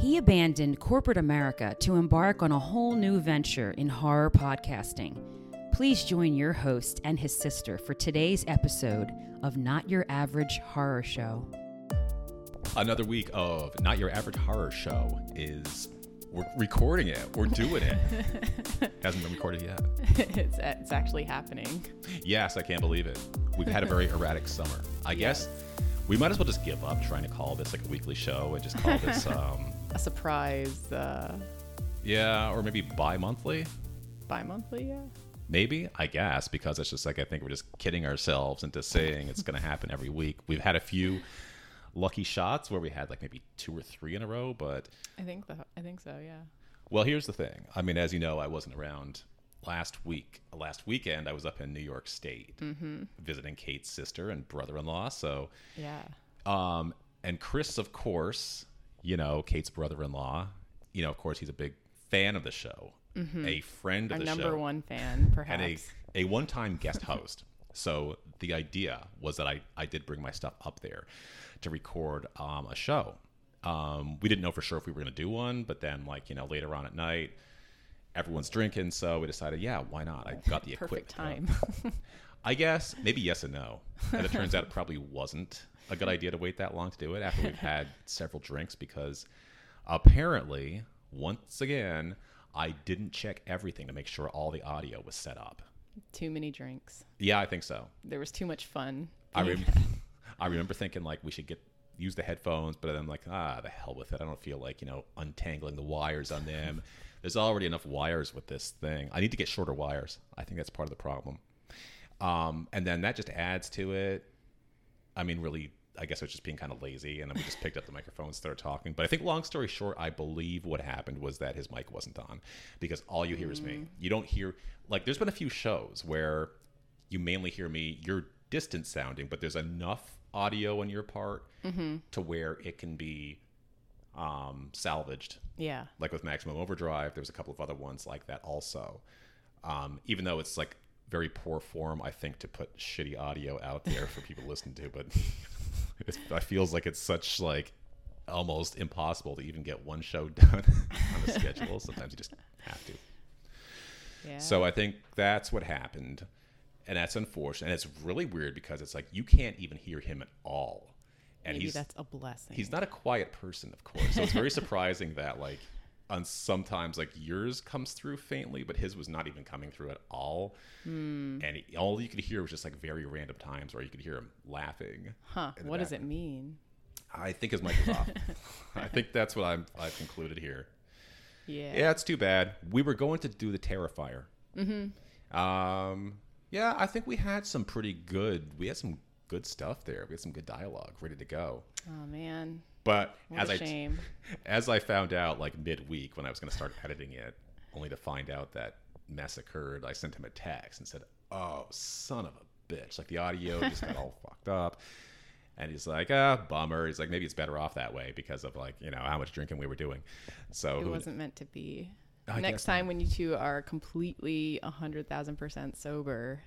He abandoned corporate America to embark on a whole new venture in horror podcasting. Please join your host and his sister for today's episode of Not Your Average Horror Show. Another week of Not Your Average Horror Show is we're recording it. We're doing it. Hasn't been recorded yet. it's, it's actually happening. Yes, I can't believe it. We've had a very erratic summer. I guess we might as well just give up trying to call this like a weekly show and just call this, um, A surprise uh, yeah, or maybe bi-monthly. bi monthly, yeah. Maybe, I guess, because it's just like I think we're just kidding ourselves into saying it's going to happen every week. We've had a few lucky shots where we had like maybe two or three in a row, but I think the, I think so, yeah. Well, here's the thing. I mean, as you know, I wasn't around last week. Last weekend, I was up in New York State visiting Kate's sister and brother-in-law. So, Yeah. um, and Chris, of course, you know Kate's brother-in-law. You know, of course, he's a big fan of the show, a friend of Our the number show, one fan, perhaps, and a a one-time guest host. So the idea was that I I did bring my stuff up there to record um, a show. Um, we didn't know for sure if we were going to do one, but then like you know later on at night, everyone's drinking, so we decided, yeah, why not? I got the Perfect equipment. time. I guess maybe yes and no. And it turns out it probably wasn't a good idea to wait that long to do it after we've had several drinks because apparently, once again, I didn't check everything to make sure all the audio was set up. Too many drinks. Yeah, I think so. There was too much fun. I rem- I remember thinking like we should get use the headphones, but then I'm like, ah, the hell with it. I don't feel like you know untangling the wires on them. There's already enough wires with this thing. I need to get shorter wires. I think that's part of the problem. Um, and then that just adds to it. I mean, really, I guess I was just being kind of lazy, and then we just picked up the microphone and started talking. But I think, long story short, I believe what happened was that his mic wasn't on because all you hear is me. You don't hear like. There's been a few shows where you mainly hear me. You're distant sounding, but there's enough audio on your part to where it can be um, salvaged Yeah. like with Maximum Overdrive, there's a couple of other ones like that also. Um, even though it's like very poor form, I think to put shitty audio out there for people to listen to, but it's, it feels like it's such like almost impossible to even get one show done on a schedule. Sometimes you just have to. Yeah. So I think that's what happened, and that's unfortunate. And it's really weird because it's like you can't even hear him at all, and Maybe he's that's a blessing. he's not a quiet person, of course. So it's very surprising that like on sometimes like yours comes through faintly, but his was not even coming through at all. Hmm. And he, all you could hear was just like very random times where you could hear him laughing. Huh. What does it mean? I think his mic was off. I think that's what I'm, I've concluded here. Yeah. Yeah, it's too bad. We were going to do the Terrifier. Mm-hmm. Um, yeah, I think we had some pretty good. We had some good stuff there. We had some good dialogue ready to go. Oh man. But What as I shame. as I found out like midweek when I was going to start editing it, only to find out that mess occurred, I sent him a text and said, "Oh, son of a bitch! Like the audio just got all fucked up." And he's like, "Ah, bummer." He's like, "Maybe it's better off that way because of like you know how much drinking we were doing." So It who- wasn't meant to be. I Next guess not. time when you two are completely a hundred thousand percent sober,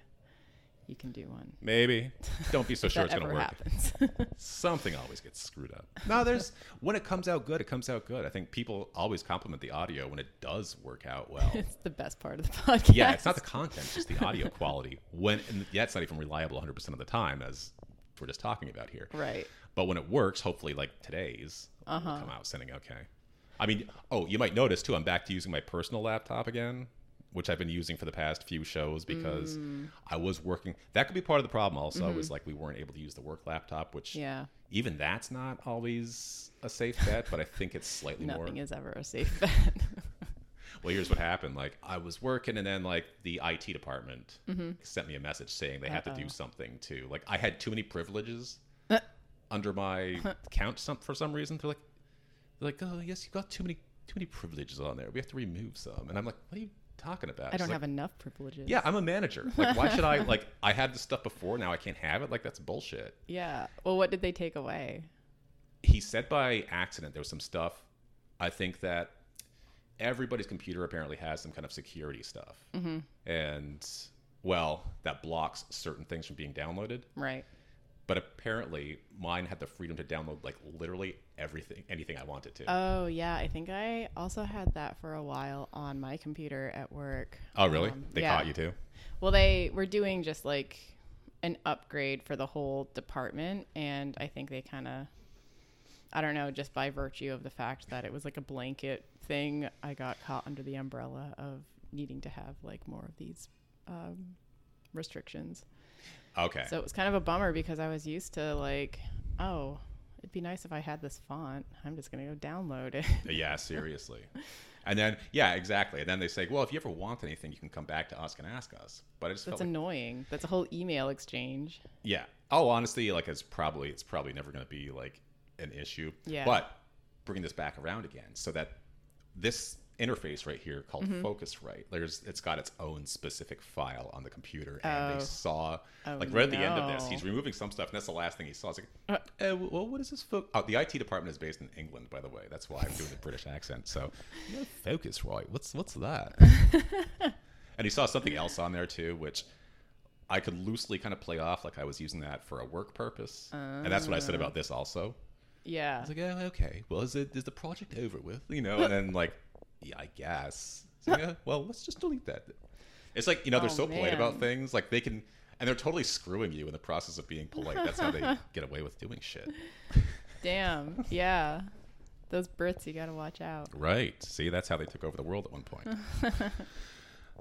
you can do one. maybe don't be so sure it's going to work. happens. Something always gets screwed up. No, there's when it comes out good, it comes out good. I think people always compliment the audio when it does work out well. it's the best part of the podcast. yeah, it's not the content, it's just the audio quality. When and yeah, it's not even reliable 100% of the time, as we're just talking about here. right. But when it works, hopefully, like today's, Uh-huh. come out sounding okay. I mean, oh, you might notice too. I'm back to using my personal laptop again, which I've been using for the past few shows because Mm. I was working. That could be part of the problem. Also, is like we weren't able to use the work laptop, which Mm-hmm. Yeah. even that's not always a safe bet. But I think it's slightly more. Nothing is ever a safe bet. Well, here's what happened. Like I was working, and then like the IT department Mm-hmm. sent me a message saying they had to do something to like I had too many privileges Uh. under my account. Some for some reason they're like they're like oh yes you got too many too many privileges on there. We have to remove some. And I'm like what are you talking about? I don't like, have enough privileges. Yeah, I'm a manager. Like why should I like I had this stuff before now I can't have it? Like that's bullshit. Yeah. Well, what did they take away? he said by accident there was some stuff i think that everybody's computer apparently has some kind of security stuff mm-hmm. and well that blocks certain things from being downloaded Right. But apparently, mine had the freedom to download like literally everything, anything I wanted to. Oh yeah, I think I also had that for a while on my computer at work. oh, really? Um, they yeah. caught you too? Well, they were doing just like an upgrade for the whole department, and I think they kind of, I don't know, just by virtue of the fact that it was like a blanket thing, I got caught under the umbrella of needing to have like more of these um, restrictions. Okay. So it was kind of a bummer because I was used to like, oh, it'd be nice if I had this font. I'm just gonna go download it. yeah, seriously. And then, yeah, exactly. And then they say, well, if you ever want anything, you can come back to us and ask us. But I just That's felt like, annoying. That's a whole email exchange. yeah. Oh, honestly, like it's probably it's probably never going to be like an issue. Yeah. But bring this back around again, so that this interface right here called Mm-hmm. Focusrite, there's it's got its own specific file on the computer, and Oh. they saw Oh, like right at the end of this, he's removing some stuff, and that's the last thing he saw. It's like, uh, well, what is this? Fo-? Oh, the IT department is based in England, by the way. That's why I'm doing the British accent. So, yeah, Focusrite, what's what's that? and he saw something else on there too, which I could loosely kind of play off like I was using that for a work purpose, and that's what I said about this also. Yeah, I was like, oh, okay, well, is it is the project over with? You know, and then like, yeah, I guess. It's like, "Uh, well, let's just delete that. It's like you know they're Oh, so polite about things, like they can, and they're totally screwing you in the process of being polite. That's how they get away with doing shit. Damn. Yeah. Those Brits, you gotta watch out. Right. See, that's how they took over the world at one point.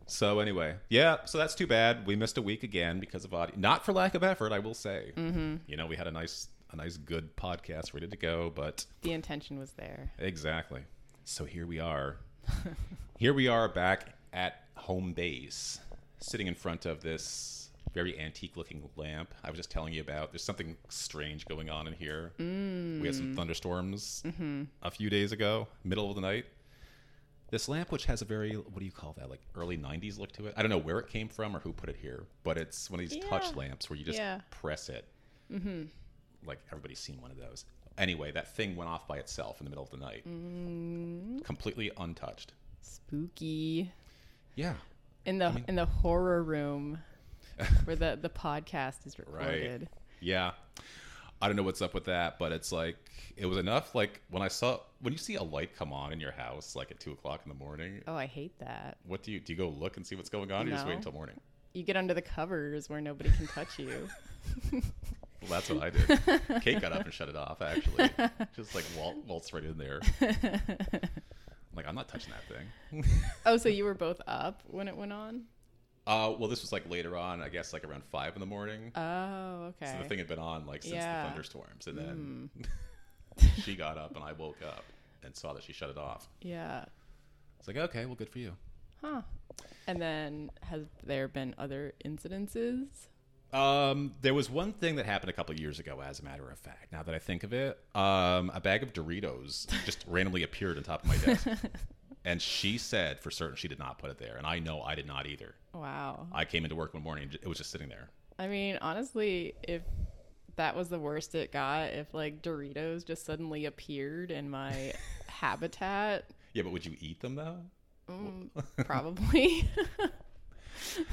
so anyway, yeah. So that's too bad. We missed a week again because of audio. Not for lack of effort, I will say. Mm-hmm. You know, we had a nice, a nice, good podcast ready to go, but The intention was there. exactly. So here we are. here we are back at home base, sitting in front of this very antique-looking lamp. I was just telling you about. There's something strange going on in here. We had some thunderstorms a few days ago, middle of the night. This lamp, which has a very what do you call that, like early '90s look to it. I don't know where it came from or who put it here, but it's one of these touch lamps where you just Yeah. press it. Mm-hmm. Like everybody's seen one of those. Anyway, that thing went off by itself in the middle of the night, mm. completely untouched. Spooky. Yeah, In the in the horror room where the, the podcast is Right. recorded. Yeah. I don't know what's up with that, but it's like it was enough. Like when I saw when you see a light come on in your house, like at two o'clock in the morning, Oh, I hate that. what do you do? You go look and see what's going on, or you just wait until morning? You get under the covers where nobody can touch you. Well, that's what I did. Kate got up and shut it off. Actually, just like walt- waltz right in there. I'm like I'm not touching that thing. oh, so you were both up when it went on? Uh, well, this was like later on. I guess like around five in the morning. Oh, okay. So the thing had been on like since Yeah. the thunderstorms, and then she got up and I woke up and saw that she shut it off. yeah. It's like okay, well, good for you. Huh. And then has there been other incidences? Um, there was one thing that happened a couple of years ago, as a matter of fact. Now that I think of it, um, a bag of Doritos just randomly appeared on top of my desk, and she said for certain she did not put it there, and I know I did not either. Wow. I came into work one morning, it was just sitting there. I mean, honestly, if that was the worst it got, if like Doritos just suddenly appeared in my habitat, Yeah, but would you eat them though? mm, probably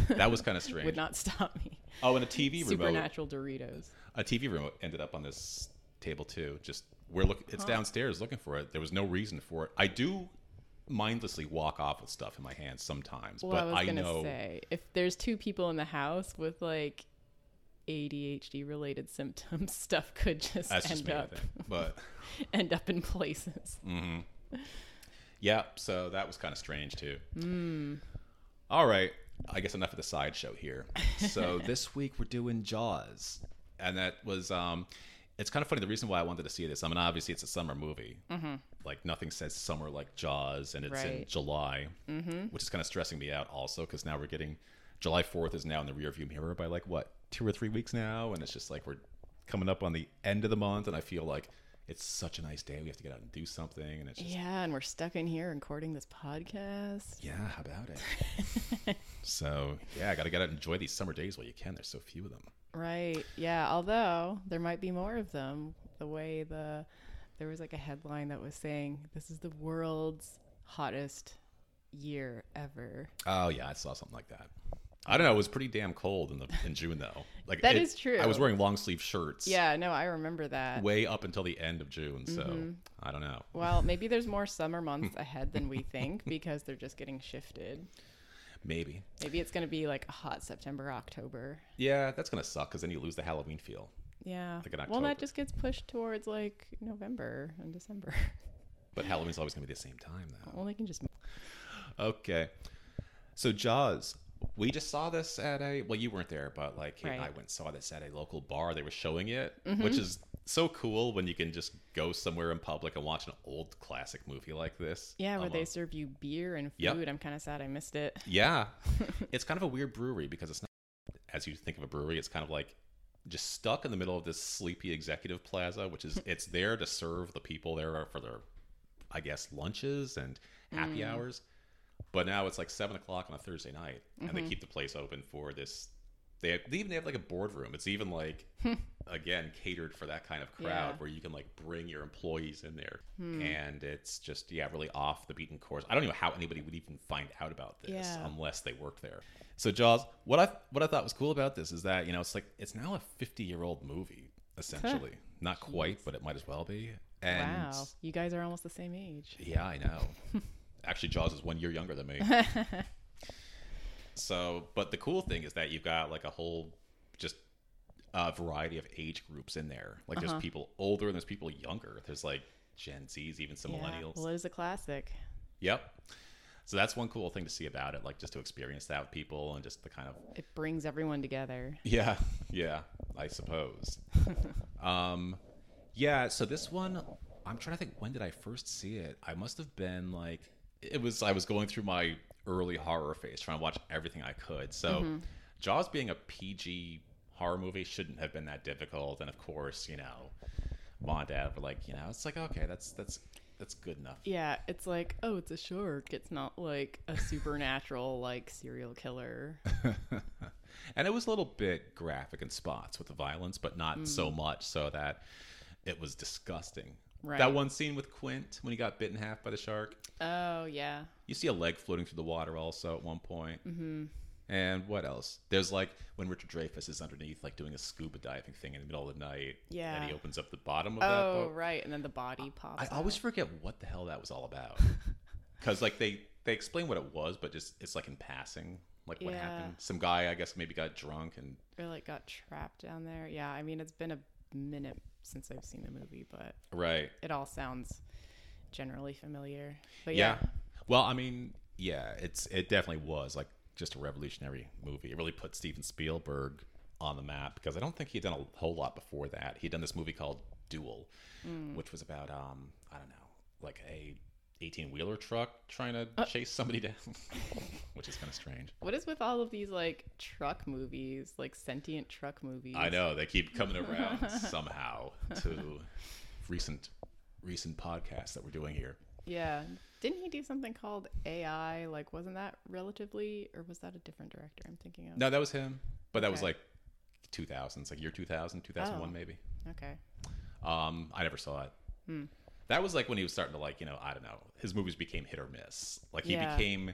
That was kind of strange. would not stop me. Oh, and a TV remote. Supernatural Doritos. A TV remote ended up on this table too. Just we're look. It's downstairs looking for it. There was no reason for it. I do mindlessly walk off with stuff in my hands sometimes, Well, but I was I gonna know. say if there's two people in the house with like ADHD related symptoms, stuff could just That's end I up think. But end up in places. Mm-hmm. yeah, so that was kind of strange too. Hmm. All right, I guess enough of the sideshow here. So this week we're doing Jaws, and that was um, it's kind of funny. The reason why I wanted to see this, I mean, obviously it's a summer movie. Mm-hmm. Like nothing says summer like Jaws, and it's in July, mm-hmm. which is kind of stressing me out also because now we're getting July Fourth is now in the rearview mirror by like what two or three weeks now, and it's just like we're coming up on the end of the month, and I feel like it's such a nice day. We have to get out and do something, and it's just Yeah, and we're stuck in here recording this podcast. yeah, how about it? so yeah, I gotta get out and enjoy these summer days while you can. There's so few of them. Right. Yeah. Although there might be more of them. The way the there was like a headline that was saying this is the world's hottest year ever. Oh yeah, I saw something like that. I don't know. It was pretty damn cold in the in June though. Like That it- is true. I was wearing long sleeve shirts. Yeah, no, I remember that. Way up until the end of June, so Mm-hmm. I don't know. Well, maybe there's more summer months ahead than we think because they're just getting shifted. Maybe. Maybe it's going to be like a hot September, October. Yeah, that's gonna suck because then you lose the Halloween feel. Yeah. Like well, that just gets pushed towards like November and December. But Halloween's always gonna be the same time though. well, they can just. Okay. So Jaws, we just saw this at a well, you weren't there, but like Kate and I Mm-hmm. went and saw this at a local bar. They were showing it, which is so cool when you can just go somewhere in public and watch an old classic movie like this. Yeah, where they serve you beer and food. Yep. I'm kind of sad I missed it. Yeah. it's kind of a weird brewery because it's not as you think of a brewery, it's kind of like just stuck in the middle of this sleepy executive plaza, which is it's there to serve the people there for their I guess lunches and happy hours. But now it's like seven o'clock on a Thursday night, and they mm-hmm. keep the place open for this. They, have, they even have like a boardroom. It's even like again catered for that kind of crowd Yeah. where you can like bring your employees in there, hmm. and it's just yeah really off the beaten course. I don't know how anybody would even find out about this Yeah. unless they work there. So Jaws, what I what I thought was cool about this is that you know it's like it's now a fifty year old movie essentially, not quite, but it might as well be. And wow, you guys are almost the same age. yeah, I know. Actually, Jaws is one year younger than me. so, but the cool thing is that you've got like a whole just uh, variety of age groups in there. Like Uh-huh. there's people older and there's people younger. There's like Gen Zs, even some Yeah, millennials. Well, it is a classic. Yep. So that's one cool thing to see about it, like just to experience that with people and just the kind of It brings everyone together. yeah, yeah, I suppose. um, yeah. So this one, I'm trying to think. When did I first see it? I must have been like, it was. I was going through my early horror phase, trying to watch everything I could. So, mm-hmm. Jaws being a PG horror movie shouldn't have been that difficult. And of course, you know, mom and dad were like, you know, it's like okay, that's that's that's good enough. Yeah, it's like, oh, it's a shark. It's not like a supernatural like serial killer. and it was a little bit graphic in spots with the violence, but not so mm. much so that it was disgusting. Right. That one scene with Quint when he got bit in half by the shark. Oh yeah. You see a leg floating through the water also at one point. Mm-hmm. And what else? There's like when Richard Dreyfuss is underneath, like doing a scuba diving thing in the middle of the night. Yeah. And he opens up the bottom of that Oh boat. right, and then the body pops. I always out. forget what the hell that was all about. Because like they they explain what it was, but just it's like in passing, like what Yeah. happened. Some guy, I guess, maybe got drunk and or like got trapped down there. Yeah, I mean it's been a minute since I've seen the movie, but right. it all sounds generally familiar. But yeah. yeah, Well, I mean, yeah, it's it definitely was like just a revolutionary movie. It really put Steven Spielberg on the map because I don't think he had done a whole lot before that. He had done this movie called Duel, Mm. which was about um I don't know like a 18 wheeler truck trying to Uh. chase somebody down, which is kind of strange. what is with all of these like truck movies, like sentient truck movies? I know they keep coming around somehow to recent recent podcasts that we're doing here. Yeah, didn't he do something called AI? Like, wasn't that relatively, or was that a different director? I'm thinking of. No, that was him, but that was Okay. like 2000s, like year 2000, 2001 Oh. maybe. Okay. Um, I never saw it. Hmm. That was like when he was starting to like, you know, I don't know. His movies became hit or miss. Like he Yeah. became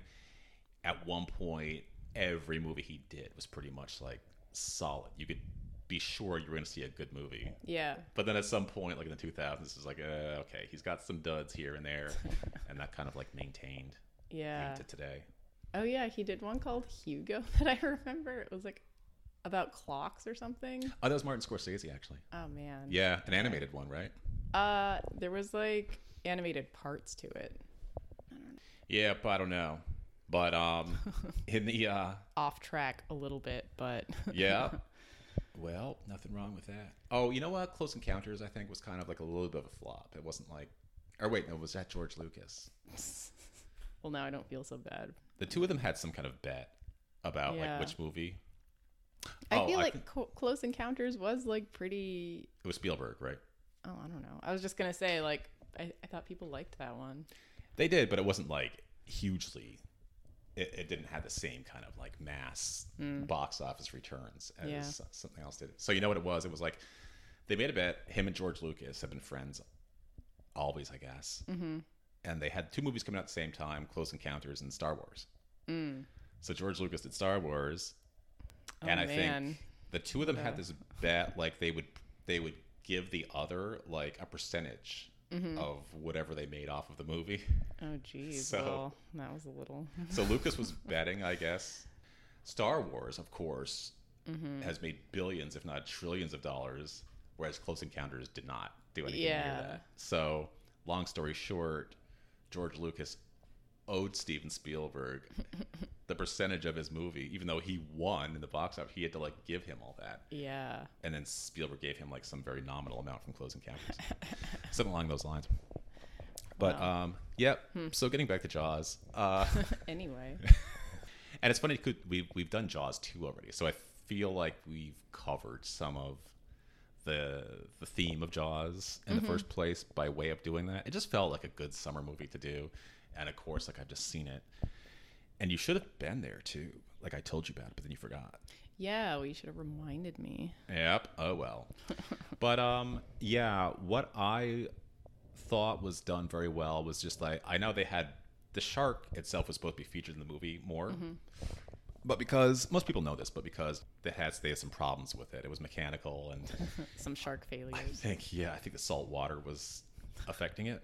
at one point every movie he did was pretty much like solid. You could be sure you were going to see a good movie. Yeah. But then at some point, like in the 2000s, it's like, uh, okay, he's got some duds here and there, and that kind of like maintained Yeah. to today. Oh yeah, he did one called Hugo that I remember. It was like about clocks or something. Oh, that was Martin Scorsese actually. Oh man. Yeah, an animated one, right? Uh, there was like animated parts to it. Yeah, but I don't know. But um, in the uh, Off track a little bit, but yeah. Well, nothing wrong with that. Oh, you know what? Close Encounters, I think, was kind of like a little bit of a flop. It wasn't like, or wait, no, was that George Lucas? well now I don't feel so bad. The two of them had some kind of bet about Yeah. like which movie. I Oh, feel I like Co- Close Encounters was like pretty. It was Spielberg, right? Oh, I don't know. I was just gonna say like I, I thought people liked that one. They did, but it wasn't like hugely. It, it didn't have the same kind of like mass box office returns as Mm. Yeah. something else did. So you know what it was? It was like they made a bet. Him and George Lucas have been friends always, I guess. Mm-hmm. And they had two movies coming out at the same time: Close Encounters and Star Wars. Mm. So George Lucas did Star Wars, Oh, and I man. think the two of them had this bet like they would they would give the other like a percentage Mm-hmm. of whatever they made off of the movie. Oh, geez. So- well, that was a little. So Lucas was betting, I guess. Star Wars, of course, Mm-hmm. has made billions, if not trillions, of dollars, whereas Close Encounters did not do anything near Yeah. that. So, long story short, George Lucas owed Steven Spielberg the percentage of his movie, even though he won in the box office. He had to like give him all that, Yeah. and then Spielberg gave him like some very nominal amount from closing Encounters, something along those lines. But Wow. um, yep. So getting back to Jaws, uh, Anyway. and it's funny, we we've done Jaws two already, so I feel like we've covered some of the the theme of Jaws in the first place by way of doing that. It just felt like a good summer movie to do, and of course, like I've just seen it, and you should have been there too. Like I told you about it, but then you forgot. Yeah, well, you should have reminded me. Yep. Oh well. but um, yeah. What I thought was done very well was just like I know they had the shark itself was supposed to be featured in the movie more, but because most people know this, but because they had they had some problems with it, it was mechanical, and Some shark failures. I think yeah, I think the salt water was affecting it.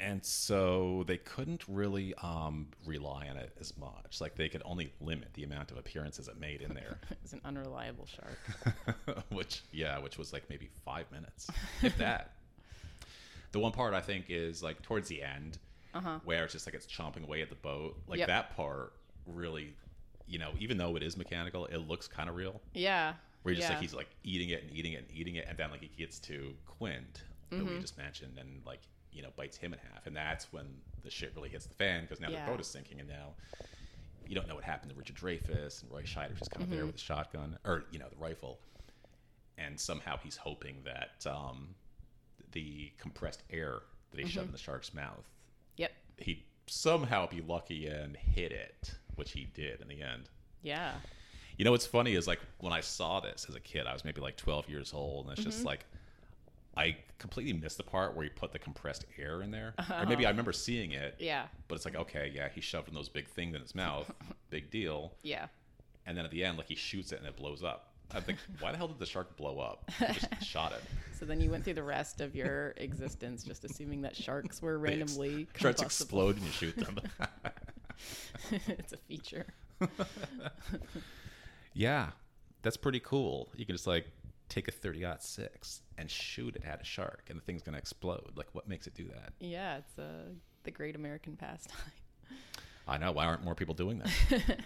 And so they couldn't really um, rely on it as much. Like they could only limit the amount of appearances it made in there. It's an unreliable shark. which yeah, which was like maybe five minutes, if that. The one part I think is like towards the end, where it's just like it's chomping away at the boat. Like Yep. that part really, you know, even though it is mechanical, it looks kind of real. Yeah. Where you're just yeah. like he's like eating it and eating it and eating it, and then like he gets to Quint, that we just mentioned, and like you know bites him in half, and that's when the shit really hits the fan because now Yeah. the boat is sinking, and now you don't know what happened to Richard Dreyfuss and Roy Scheider's just kind of there mm-hmm. with the shotgun or you know the rifle, and somehow he's hoping that um, the compressed air that he shoved mm-hmm. in the shark's mouth, Yep. he'd somehow be lucky and hit it, which he did in the end. Yeah. You know what's funny is like when I saw this as a kid, I was maybe like 12 years old, and it's just mm-hmm. like I completely missed the part where he put the compressed air in there. Or uh-huh. maybe I remember seeing it, Yeah. but it's like, okay, yeah, he shoved in those big things in his mouth, big deal. Yeah. And then at the end, like he shoots it and it blows up. I think, why the hell did the shark blow up? He just shot it. So then you went through the rest of your existence just assuming that sharks were They ex- randomly Sharks explode and you shoot them. it's a feature. yeah, that's pretty cool. You can just like take a 30 six and shoot it at a shark, and the thing's gonna explode. Like, what makes it do that? Yeah, it's uh, the great American pastime. I know. Why aren't more people doing that?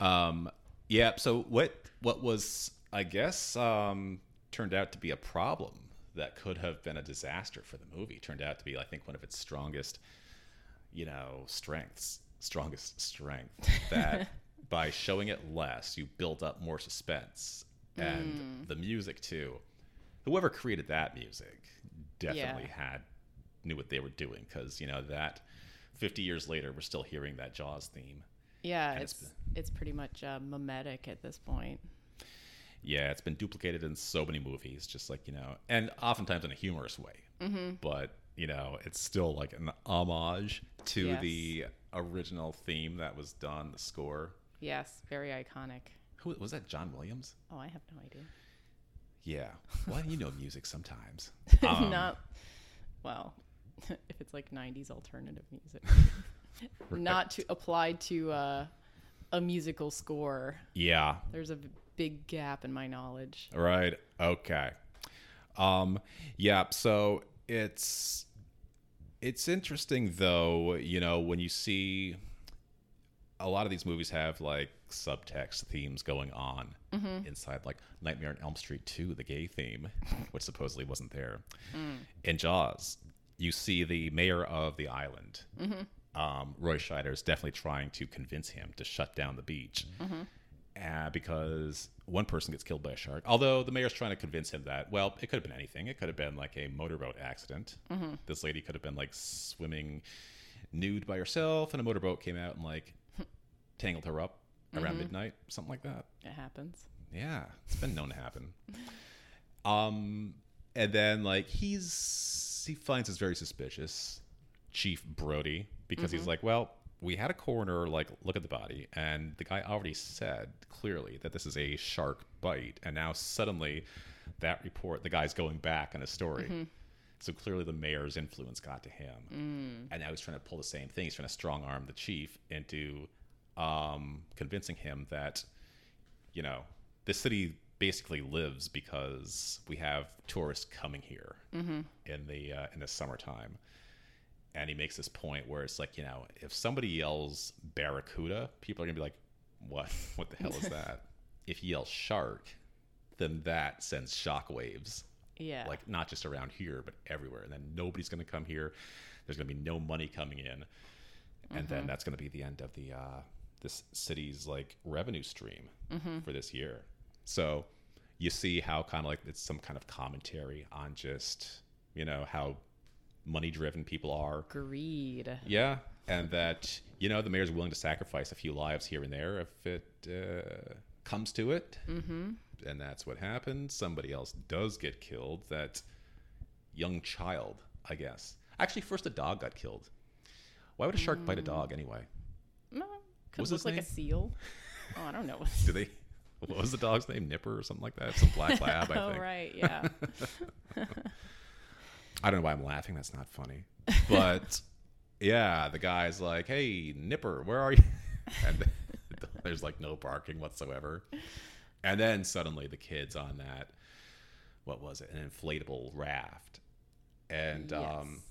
um, yeah. So what? What was? I guess um, turned out to be a problem that could have been a disaster for the movie. Turned out to be, I think, one of its strongest, you know, strengths. Strongest strength that by showing it less, you build up more suspense and the music too. Whoever created that music definitely had knew what they were doing because you know that 50 years later we're still hearing that jaws theme Yeah, And it's it's it's pretty much uh, mimetic at this point. yeah it's been duplicated in so many movies just like you know and oftentimes in a humorous way Mm-hmm. but you know it's still like an homage to Yes. the original theme that was done the score Yes, very iconic. Who was that john williams Oh, I have no idea. yeah well you know music sometimes Um, Not well, if it's like '90s alternative music, not to applied to uh, a musical score. yeah There's a big gap in my knowledge. Right. Okay. Um yeah, so it's it's interesting though, you know, when you see a lot of these movies have like subtext themes going on mm-hmm. inside like Nightmare on Elm Street 2, the gay theme, which supposedly wasn't there. Mm. In Jaws, you see the mayor of the island. Mm-hmm. Um, Roy Scheider is definitely trying to convince him to shut down the beach mm-hmm. uh, because one person gets killed by a shark. Although the mayor's trying to convince him that, well, it could have been anything. It could have been like a motorboat accident. This lady could have been like swimming nude by herself, and a motorboat came out and like tangled her up around mm-hmm. midnight, something like that. It happens. Yeah, it's been known to happen. Um, and then like he's he finds this very suspicious Chief Brody because he's mm-hmm. like, well, we had a coroner like look at the body, and the guy already said clearly that this is a shark bite, and now suddenly that report, the guy's going back on his story. Mm-hmm. So clearly the mayor's influence got to him, mm. and now he's trying to pull the same thing. He's trying to strong arm the chief into um, convincing him that you know, this city basically lives because we have tourists coming here in the uh, in the summertime. And he makes this point where it's like, you know, if somebody yells barracuda, people are gonna be like, "What? What the hell is that?" if you yell shark, then that sends shockwaves, Yeah. like not just around here, but everywhere. And then nobody's gonna come here. There's gonna be no money coming in, and then that's gonna be the end of the uh, this city's like revenue stream for this year. So you see how kind of like it's some kind of commentary on just you know how money driven people are. greed. Yeah, and that you know the mayor's willing to sacrifice a few lives here and there if it uh, comes to it. Mm-hmm. And that's what happened. Somebody else does get killed. That young child, I guess. Actually, first a dog got killed. Why would a shark bite a dog anyway? Could What's look like name? a seal. Oh, I don't know. Do they? What was the dog's name? Nipper or something like that? Some black lab, I oh right, yeah. I don't know why I'm laughing. That's not funny. But yeah, the guy's like, "Hey, Nipper, where are you?" And there's like no barking whatsoever. And then suddenly the kid's on that. What was it? An inflatable raft. And um,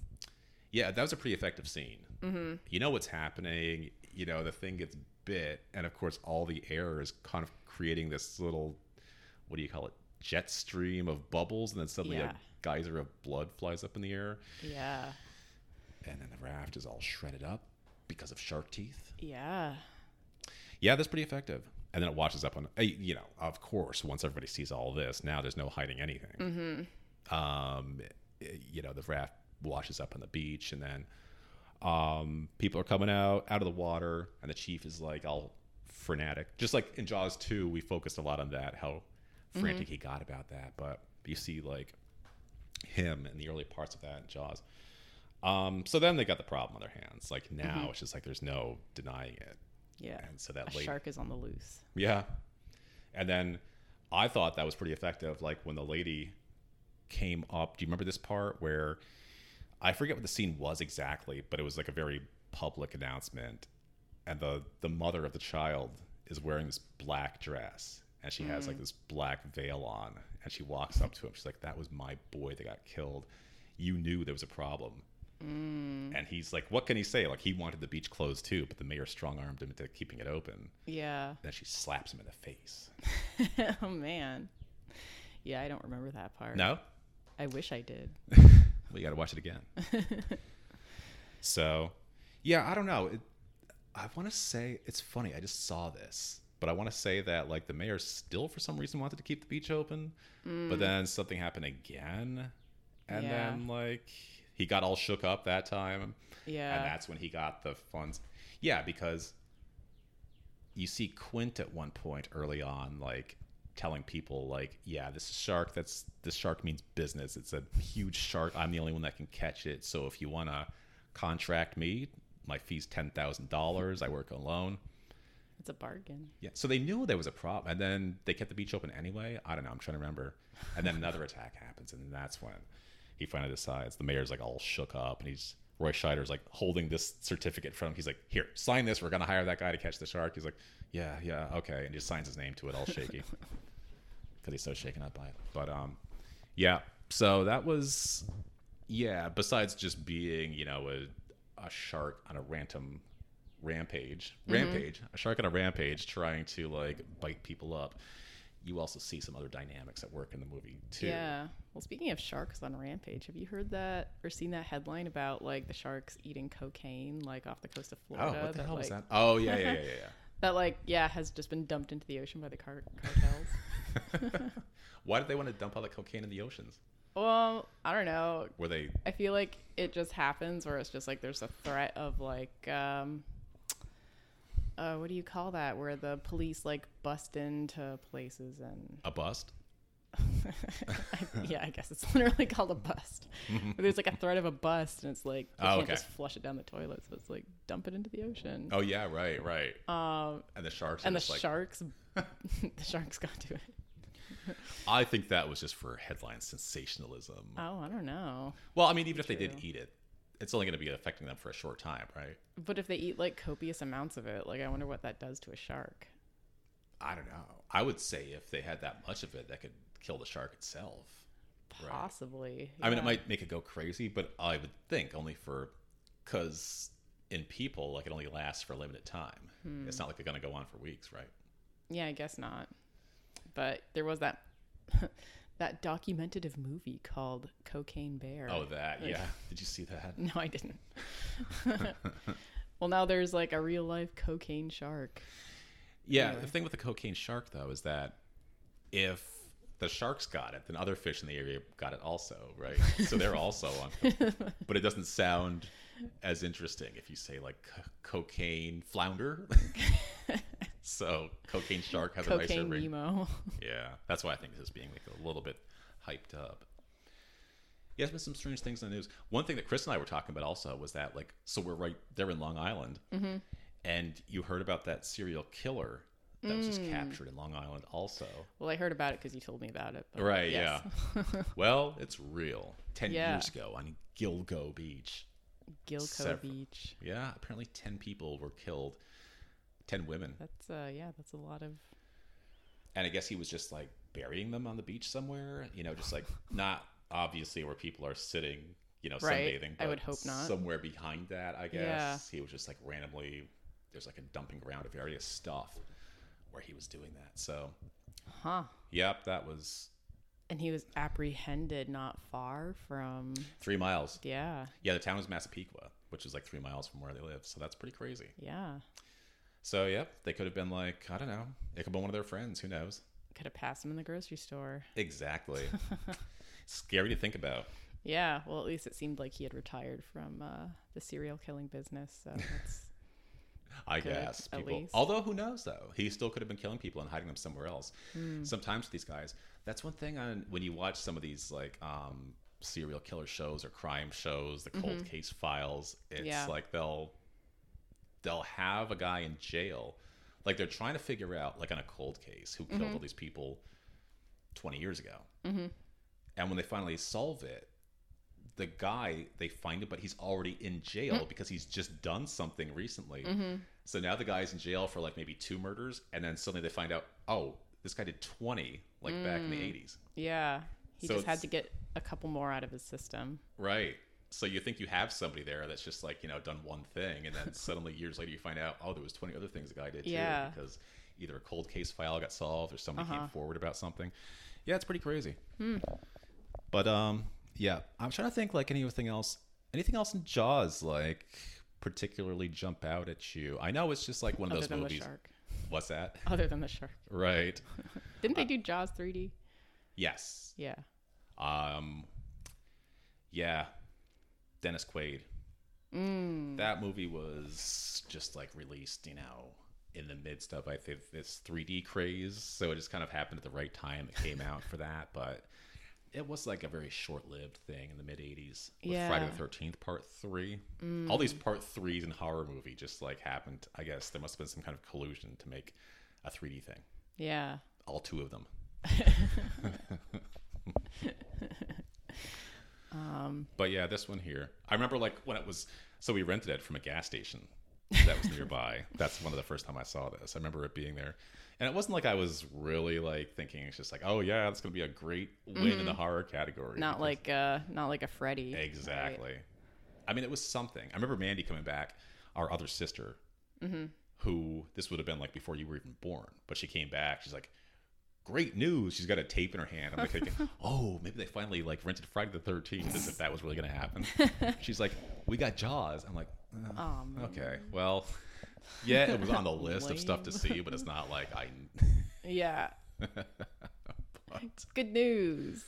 yeah, that was a pretty effective scene. Mm-hmm. You know what's happening. You know the thing gets bit, and of course all the air is kind of creating this little, what do you call it? Jet stream of bubbles, and then suddenly Yeah. a geyser of blood flies up in the air, yeah. and then the raft is all shredded up because of shark teeth. Yeah. Yeah, that's pretty effective. And then it washes up on, uh, you know, of course, once everybody sees all this, now there's no hiding anything. Um, eh, you know, the raft washes up on the beach, and then um, people are coming out out of the water, and the chief is like all frenetic. Just like in Jaws 2, we focused a lot on that, how frantic he got about that. But you see, like, him in the early parts of that in Jaws. Um, so then they got the problem on their hands. Like now, it's just like there's no denying it. Yeah. And so that lady, shark is on the loose. yeah. And then I thought that was pretty effective. Like when the lady came up, do you remember this part where I forget what the scene was exactly, but it was like a very public announcement. And the, the mother of the child is wearing this black dress and she has like mm. this black veil on. And she walks up to him. She's like, That was my boy that got killed. You knew there was a problem. Mm. And he's like, What can he say? Like, he wanted the beach closed too, but the mayor strong armed him into keeping it open. Yeah. Then she slaps him in the face. oh man. Yeah, I don't remember that part. No? I wish I did. We got to watch it again. so, yeah, I don't know. It, I want to say it's funny. I just saw this, but I want to say that like the mayor still for some reason wanted to keep the beach open, but mm. then something happened again, and Yeah. then like he got all shook up that time, Yeah. and that's when he got the funds. Yeah, because you see Quint at one point early on, like telling people, like, "Yeah, this is shark. That's this shark means business. It's a huge shark. I'm the only one that can catch it. So if you want to contract me, my fee's ten thousand dollars. I work alone." it's a bargain. Yeah. So they knew there was a problem, and then they kept the beach open anyway. I don't know. I'm trying to remember. And then another attack happens, and that's when he finally decides. The mayor's like all shook up, and he's Roy Scheider's like holding this certificate from him. He's like, "Here, sign this. We're gonna hire that guy to catch the shark." He's like, "Yeah, yeah, okay," and he just signs his name to it, all shaky, because he's so shaken up by it. But um, yeah. So that was, yeah. Besides just being, you know, a, a shark on a random rampage, rampage, a shark on a rampage trying to like bite people up. You also see some other dynamics at work in the movie too. Yeah. Well, speaking of sharks on Rampage, have you heard that or seen that headline about like the sharks eating cocaine like off the coast of Florida? Oh, Florida? what the hell was like, that? Oh, yeah, yeah, yeah, yeah, yeah. That like yeah has just been dumped into the ocean by the car- cartels. Why did they want to dump all that cocaine in the oceans? well, I don't know. Were they? I feel like it just happens where it's just like there's a threat of like um uh what do you call that where the police like bust into places and A bust? yeah, I guess it's literally called a bust. But there's like a threat of a bust, and it's like you Oh, can't okay. just flush it down the toilet, so it's like dump it into the ocean. Oh yeah, right, right. Um, and the sharks. and the like, sharks, the sharks got to it. I think that was just for headline sensationalism. Oh, I don't know. well, I mean, even if they did eat it, it's only going to be affecting them for a short time, right? But if they eat like copious amounts of it, like I wonder what that does to a shark. I don't know. I would say if they had that much of it, that could kill the shark itself. Right. Possibly. I mean, it might make it go crazy, but I would think only for because in people, like it only lasts for a limited time. Hmm. It's not like they're going to go on for weeks, right? Yeah, I guess not. But there was that that documentative movie called Cocaine Bear. Oh, that Like- yeah. Did you see that? No, I didn't. well, now there's like a real life cocaine shark. Yeah. Anyway. The thing with the cocaine shark though is that if the sharks got it, then other fish in the area got it also, right? So they're also on. but it doesn't sound as interesting if you say like co- cocaine flounder. so cocaine shark has a nicer Cocaine ring. Nemo. Yeah, that's why I think this is being like a little bit hyped up. Yeah, there's been some strange things in the news. One thing that Chris and I were talking about also was that like, so we're right there in Long Island, Mm-hmm. and you heard about that serial killer that was just Mm. captured in Long Island also. Well, I heard about it because you told me about it. but Right? yes. Yeah. well, it's real. Ten Yeah. years ago on Gilgo Beach. Gilgo Several. Beach. Yeah, apparently ten people were killed. Ten women. That's uh yeah, that's a lot of and I guess he was just like burying them on the beach somewhere, you know, just like not obviously where people are sitting, you know, Right. sunbathing. I would hope not. Somewhere behind that, I guess. Yeah. He was just like randomly. There's like a dumping ground of various stuff where he was doing that. So, huh. yep, that was And he was apprehended not far from three miles. yeah, Yeah, the town is Massapequa, which is like three miles from where they live. So that's pretty crazy. yeah. So, yep, they could have been like, I don't know, it could have been one of their friends. Who knows? Could have passed him in the grocery store. Exactly. Scary to think about. Yeah, well, at least it seemed like he had retired from uh, the serial killing business. So that's I Good, guess at people. least. Although who knows though, he still could have been killing people and hiding them somewhere else. Hmm. Sometimes these guys, that's one thing on when you watch some of these like um, serial killer shows or crime shows, the cold case files. It's Mm-hmm. Yeah. like they'll they'll have a guy in jail, like they're trying to figure out like on a cold case who killed Mm-hmm. all these people twenty years ago, mm-hmm. and when they finally solve it. The guy they find him, but he's already in jail Mm. because he's just done something recently. Mm-hmm. So now the guy's in jail for like maybe two murders, and then suddenly they find out, oh, this guy did 20 like back in the 80s. yeah. He So just had to get a couple more out of his system. Right. So you think you have somebody there that's just like, you know, done one thing, and then suddenly years later you find out, oh, there was 20 other things the guy did too. Because either a cold case file got solved or somebody Uh-huh. came forward about something. Yeah, it's pretty crazy. But, um, yeah, I'm trying to think like anything else. Anything else in Jaws like particularly jump out at you? I know it's just like one of Other those than movies. the shark. What's that? Other than the shark. Right. Didn't they do Jaws 3D? Yes. Yeah. Um, yeah, Dennis Quaid. Mm. That movie was just like released, you know, in the midst of I think this 3D craze, so it just kind of happened at the right time. It came out for that, but it was like a very short-lived thing in the mid 80s with Friday Yeah. Mm. the 13th Part Three. All these Part Threes in horror movie just like happened. I guess there must have been some kind of collusion to make a 3D thing. Yeah. All two of them. Um, But yeah, this one here. I remember like when it was so we rented it from a gas station that was nearby. That's one of the first time I saw this. I remember it being there. And it wasn't like I was really like thinking it's just like, oh yeah, that's gonna be a great win in the horror category. Mm-hmm. not like uh not like a Freddy. right? Exactly. I mean, it was something. I remember Mandy coming back, our other sister, Mm-hmm. who this would have been like before you were even born, but she came back. She's like, "Great news!" She's got a tape in her hand. I'm like thinking, "Oh, maybe they finally like rented Friday the 13th as if that was really going to happen." She's like, "We got Jaws." I'm like, "Uh, Aw, "Okay, well, yeah, it was on the list of stuff to see, but it's not like I." Yeah. but Good news.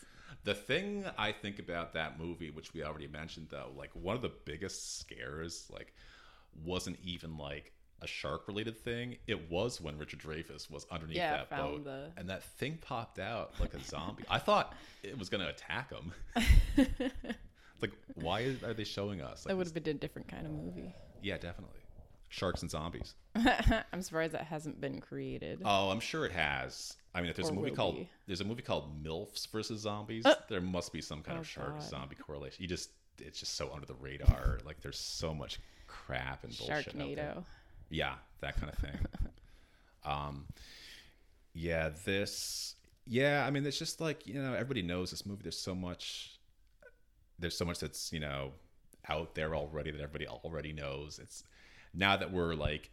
The thing I think about that movie, which we already mentioned, though, like one of the biggest scares, like, wasn't even like a shark related thing, it was when Richard Dreyfuss was underneath Yeah, that boat, the- and that thing popped out like a zombie. I thought it was gonna attack him. like, why is- are they showing us? Like, That would have been a different kind of movie. yeah, definitely. Sharks and zombies. I'm surprised that hasn't been created. Oh, I'm sure it has. I mean, if there's Or a movie called be. there's a movie called MILFs versus Zombies, uh. there must be some kind Oh, of shark zombie correlation. You just it's just so under the radar. like there's so much crap and bullshit. out there. Yeah, that kind of thing. um, yeah, this. Yeah, I mean, it's just like you know, everybody knows this movie. There's so much. There's so much that's you know out there already that everybody already knows. It's now that we're like,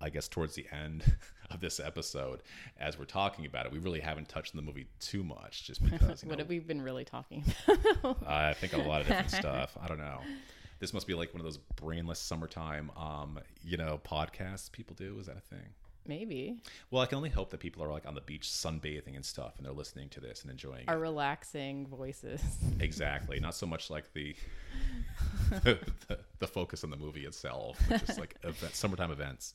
I guess towards the end of this episode, as we're talking about it, we really haven't touched on the movie too much, just because What know, have we been really talking about? I think a lot of different stuff. I don't know. This must be like one of those brainless summertime, um, you know, podcasts people do. Is that a thing? Maybe. Well, I can only hope that people are like on the beach sunbathing and stuff, and they're listening to this and enjoying Our it. relaxing voices. Exactly. Not so much like the the, the, the focus on the movie itself, just like event, summertime events.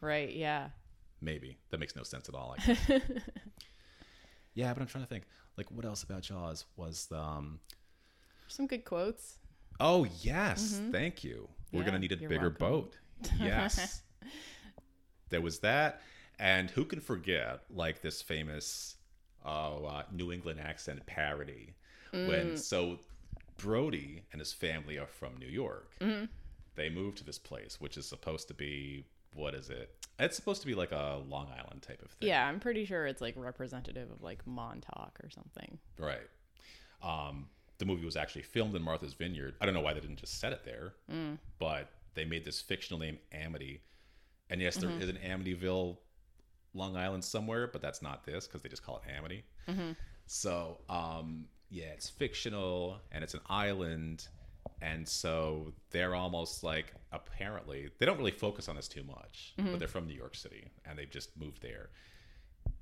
right, yeah. Maybe that makes no sense at all. Yeah, but I'm trying to think. Like, what else about Jaws was the? Um, Some good quotes. Oh yes, thank you. We're Yeah, gonna need a bigger welcome. boat. Yes, there was that, and who can forget like this famous oh, uh, New England accent parody when so Brody and his family are from New York. They moved to this place, which is supposed to be what is it? It's supposed to be like a Long Island type of thing. Yeah, I'm pretty sure it's like representative of like Montauk or something. Right. Um, the movie was actually filmed in Martha's Vineyard. I don't know why they didn't just set it there, mm. but they made this fictional name Amity. And yes, there mm-hmm. is an Amityville, Long Island somewhere, but that's not this because they just call it Amity. Mm-hmm. So, um, yeah, it's fictional and it's an island. And so they're almost like, apparently, they don't really focus on this too much, but mm-hmm. they're from New York City and they've just moved there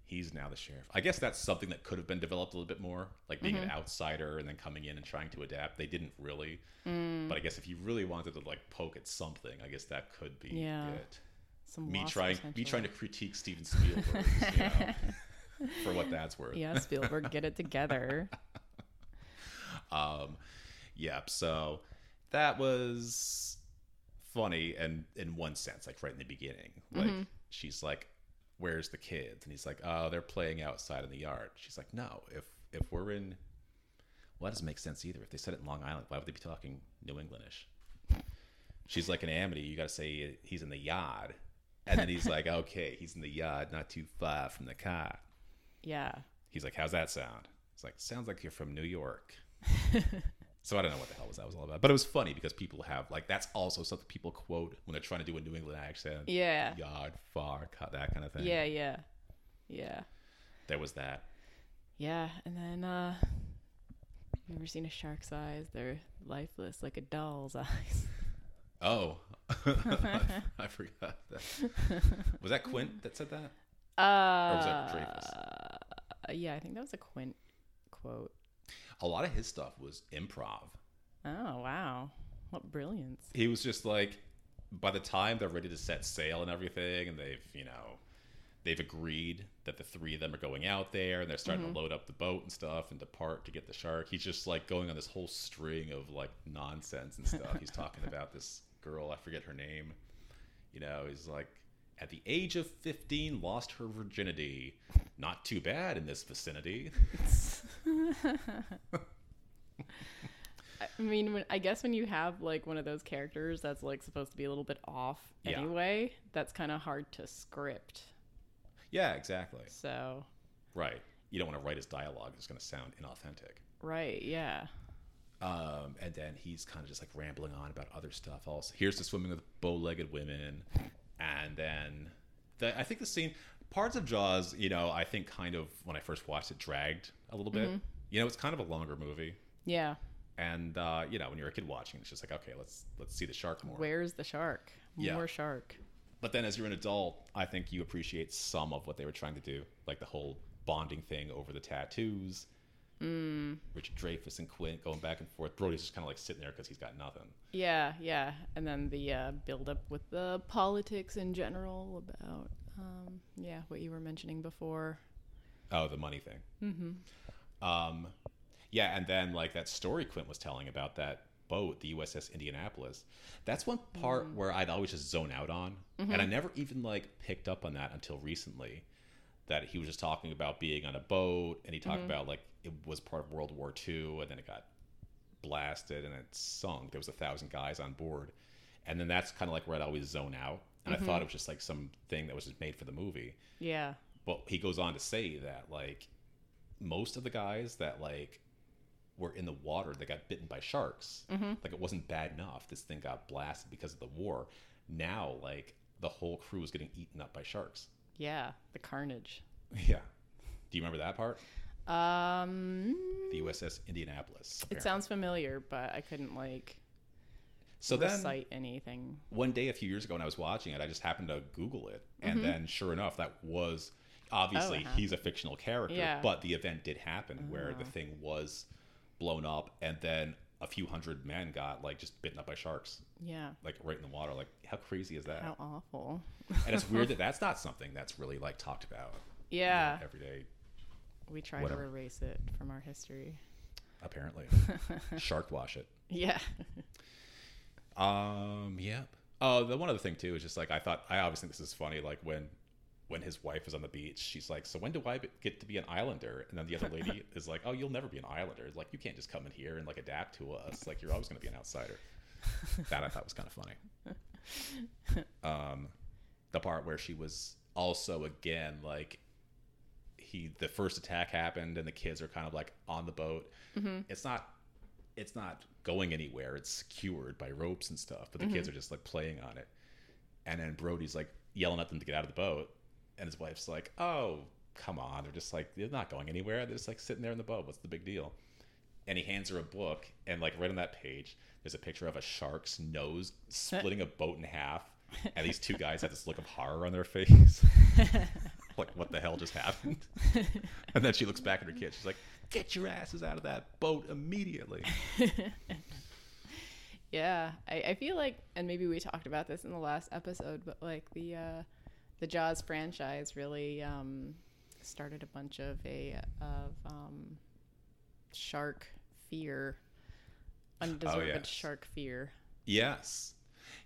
he's now the sheriff. I guess that's something that could have been developed a little bit more, like being an mm-hmm. outsider and then coming in and trying to adapt. They didn't really, mm. but I guess if you really wanted to like poke at something, I guess that could be Yeah. it. Some Me trying, me trying to critique Steven Spielberg, you know, for what that's worth. Yeah, Spielberg, get it together. Um, yep. So that was funny, and in one sense, like right in the beginning, like mm-hmm. she's like, "Where's the kids?" And he's like, "Oh, they're playing outside in the yard." She's like, "No, if if we're in, well, that doesn't make sense either. If they said it in Long Island, why would they be talking New Englandish?" She's like, "In Amity, you got to say he's in the yard." And then he's like, "Okay, he's in the yard, not too far from the car." Yeah. He's like, "How's that sound?" It's like, "Sounds like you're from New York." so I don't know what the hell was that was all about, but it was funny because people have like that's also something people quote when they're trying to do a New England accent. Yeah. Yard, far, cut, that kind of thing. Yeah, yeah. Yeah. there was that. Yeah, and then uh you ever seen a shark's eyes? They're lifeless like a doll's eyes. Oh, I forgot that. Was that Quint that said that? Uh was that Dreyfuss? Yeah, I think that was a Quint quote. A lot of his stuff was improv. Oh, wow. What brilliance. He was just like, by the time they're ready to set sail and everything, and they've you know, they've agreed that the three of them are going out there, and they're starting to mm-hmm. load up the boat and stuff and depart to get the shark. He's just like going on this whole string of like nonsense and stuff. he's talking about this girl, I forget her name. You know, he's like, at the age of 15, lost her virginity. Not too bad in this vicinity. I mean, when, I guess when you have like one of those characters that's like supposed to be a little bit off Yeah. anyway, that's kind of hard to script. Yeah, exactly. So, Right. You don't want to write his dialogue. It's going to sound inauthentic. right, yeah. Um, and then he's kind of just like rambling on about other stuff. Also, here's the swimming with bow-legged women, and then the, I think the scene, parts of Jaws, you know, I think kind of when I first watched it, dragged a little bit. You know, it's kind of a longer movie, Yeah. and uh, you know, when you're a kid watching, it's just like, okay, let's let's see the shark more. Where's the shark? Yeah. More shark. But then as you're an adult, I think you appreciate some of what they were trying to do, like the whole bonding thing over the tattoos. Mm. Richard Dreyfuss and Quint going back and forth. Brody's just kind of like sitting there because he's got nothing. Yeah, yeah. And then the uh, build up with the politics in general about, um, yeah, what you were mentioning before. Oh, the money thing. Mm-hmm. Um, yeah, and then like that story Quint was telling about that boat, the USS Indianapolis. That's one part where I'd always just zone out on, and I never even like picked up on that until recently. That he was just talking about being on a boat, and he talked about like it was part of World War II, and then it got blasted and it sunk. There was a thousand guys on board, and then that's kind of like where I'd always zone out, and I thought mm-hmm. it was just like some thing that was just made for the movie. Yeah. But he goes on to say that like most of the guys that like were in the water that got bitten by sharks, mm-hmm. like it wasn't bad enough. This thing got blasted because of the war. Now like the whole crew is getting eaten up by sharks. Yeah. The carnage. Yeah. Do you remember that part? Um, The USS Indianapolis. it sounds familiar, but I couldn't like so. Then recite anything. one day a few years ago when I was watching it, I just happened to Google it, Mm-hmm. and then sure enough, that was obviously Oh, he's a fictional character, Yeah. But the event did happen where the thing was blown up, and then a few hundred men got like just bitten up by sharks, Yeah. like right in the water. Like how crazy is that? How awful. And it's weird that that's not something that's really like talked about you know, Yeah. We try Whatever. to erase it from our history. Apparently, shark wash it. Yeah. Um. Yep. Oh, the one other thing too is just like I thought. I obviously think this is funny. Like when, when his wife is on the beach, she's like, "So when do I get to be an islander?" And then the other lady is like, "Oh, you'll never be an islander. Like you can't just come in here and like adapt to us. Like you're always going to be an outsider." that I thought was kind of funny. Um, the part where she was also again like he the first attack happened and the kids are kind of like on the boat. Mm-hmm. It's not it's not going anywhere. It's secured by ropes and stuff, but the kids mm-hmm. are just like playing on it. And then Brody's like yelling at them to get out of the boat, and his wife's like, "Oh, come on!" They're just like they're not going anywhere. They're just like sitting there in the boat. What's the big deal? And he hands her a book, and like right on that page, there's a picture of a shark's nose splitting a boat in half, and these two guys have this look of horror on their face. like, what the hell just happened? and then she looks back at her kid. She's like, "Get your asses out of that boat immediately." Yeah, I, I feel like, and maybe we talked about this in the last episode, but like the uh, the Jaws franchise really um, started a bunch of a of um, shark fear, undeserved yes. shark fear. Yes.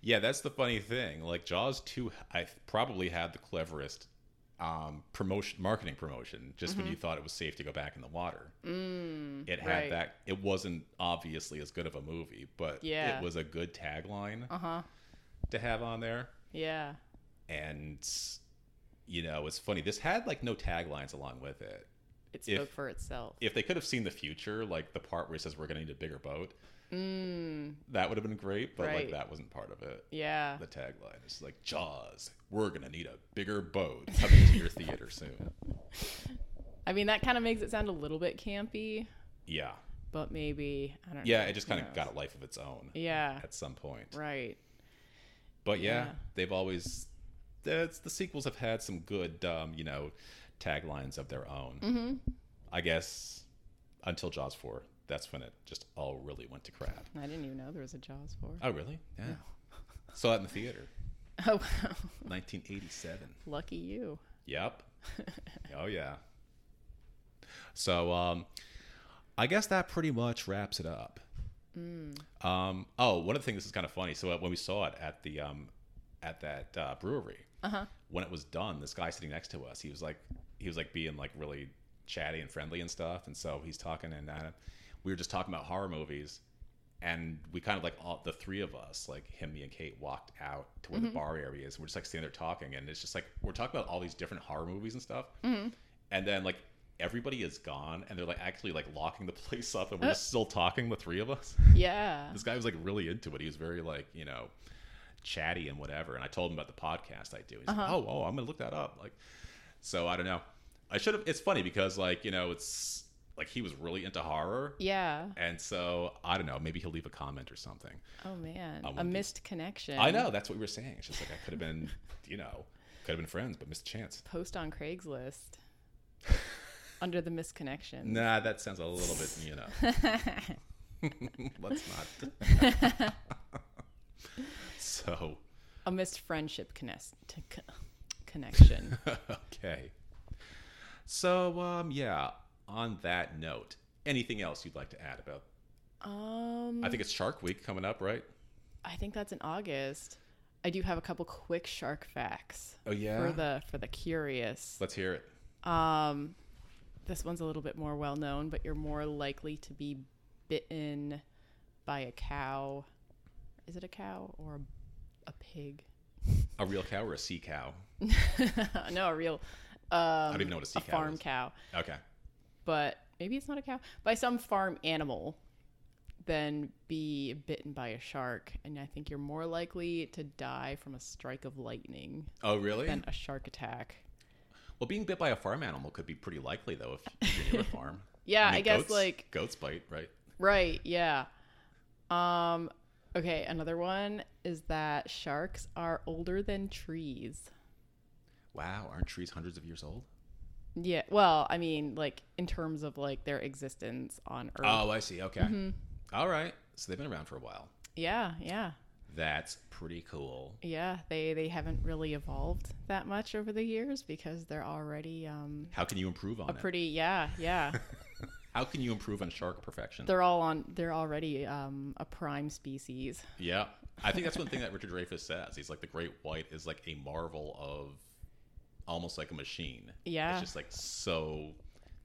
Yeah, that's the funny thing. Like Jaws 2 I probably had the cleverest um, promotion marketing promotion just when you thought it was safe to go back in the water. Mm, It had right. that it wasn't obviously as good of a movie, but Yeah. it was a good tagline Uh huh. to have on there. Yeah. And you know, it's funny. This had like no taglines along with it. It If- for itself. If they could have seen the future, like the part where it says we're going to need a bigger boat, Mm, that would have been great, but like that wasn't part of it. yeah. the tagline. is like Jaws. We're gonna need a bigger boat coming to your theater soon. I mean, that kind of makes it sound a little bit campy, Yeah, but maybe I don't know. yeah. It just kind of got a life of its own Yeah. at some point. Right. But yeah, Yeah. they've always that's the sequels have had some good, um, you know, taglines of their own. Mm-hmm. I guess until Jaws four, that's when it just all really went to crap. I didn't even know there was a Jaws four. Oh really? Yeah. Saw it in the theater, Oh, wow. 1987. Lucky you. Yep. oh yeah. So um I guess that pretty much wraps it up. Um oh, one of the things that's kind of funny. So uh, when we saw it at the um at that uh, brewery, Uh huh. when it was done, this guy sitting next to us, he was like he was like being like really chatty and friendly and stuff, and so he's talking and uh, we were just talking about horror movies and we kind of like all the three of us, like him, me, and Kate, walked out to where the mm-hmm. bar area is. We're just like standing there talking, and it's just like we're talking about all these different horror movies and stuff. Mm-hmm. And then like everybody is gone, and they're like actually like locking the place up, and we're just still talking, the three of us. Yeah. This guy was like really into it. He was very like you know chatty and whatever. And I told him about the podcast I do. He's like, uh-huh. oh, oh, I'm gonna look that up. Like, so I don't know. I should have. It's funny because like you know it's like he was really into horror. Yeah. And so I don't know. Maybe he'll leave a comment or something. Oh man, I a missed connection. I know that's what we were saying. It's just like I could have been, you know, could have been friends, but missed a chance. Post on Craigslist. under the misconnection. Nah, that sounds a little bit, you know. Let's not. so, A missed friendship connect- connection. okay. So, um, yeah. On that note, anything else you'd like to add about? um, I think it's Shark Week coming up, right? I think that's in August. I do have a couple quick shark facts Oh yeah. for the for the curious. Let's hear it. Um, this one's a little bit more well known, but you're more likely to be bitten by a cow. Is it a cow or a, a pig? A real cow or a sea cow? no, a real. Um, I don't even know what a sea cow farm is. cow, Okay. But maybe it's not a cow. By some farm animal, than be bitten by a shark, and I think you're more likely to die from a strike of lightning Oh really? than a shark attack. Well, being bit by a farm animal could be pretty likely though if you're near a farm. Yeah, I, mean, guess goats- like goats bite, right? Right, yeah. Um okay, another one is that sharks are older than trees. Wow, aren't trees hundreds of years old? Yeah, well, I mean like in terms of like their existence on earth. Oh, I see. Okay. Mm-hmm. All right. So they've been around for a while. Yeah, yeah. That's pretty cool. Yeah, they they haven't really evolved that much over the years because they're already um How can you improve on a it? pretty yeah, yeah. How can you improve on shark perfection? they're all on they're already um a prime species. yeah. I think that's one thing that Richard Dreyfuss says. He's like the great white is like a marvel of almost like a machine. Yeah. It's just like so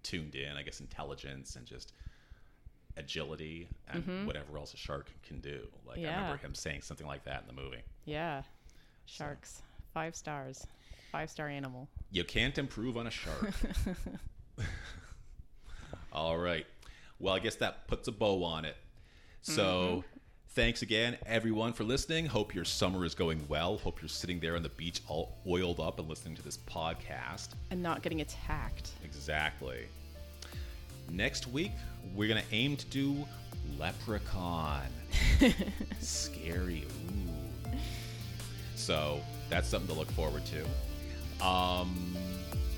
tuned in, I guess intelligence and just agility and whatever else a shark can do. Like I Mm-hmm. Remember him saying something like that in the movie. Yeah. Sharks. 5 stars. 5 star animal. You can't improve on a shark. All right. Well, I guess that puts a bow on it. So, thanks again, everyone, for listening. Hope your summer is going well. Hope you're sitting there on the beach all oiled up and listening to this podcast. And not getting attacked. Exactly. Next week, we're going to aim to do Leprechaun. Scary. Ooh. So, that's something to look forward to. Um,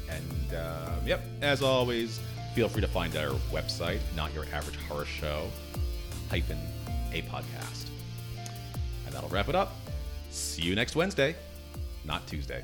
and uh, yep, as always, feel free to find our website, Not Your Average Horror Show, hyphen a podcast. And that'll wrap it up. See you next Wednesday, not Tuesday.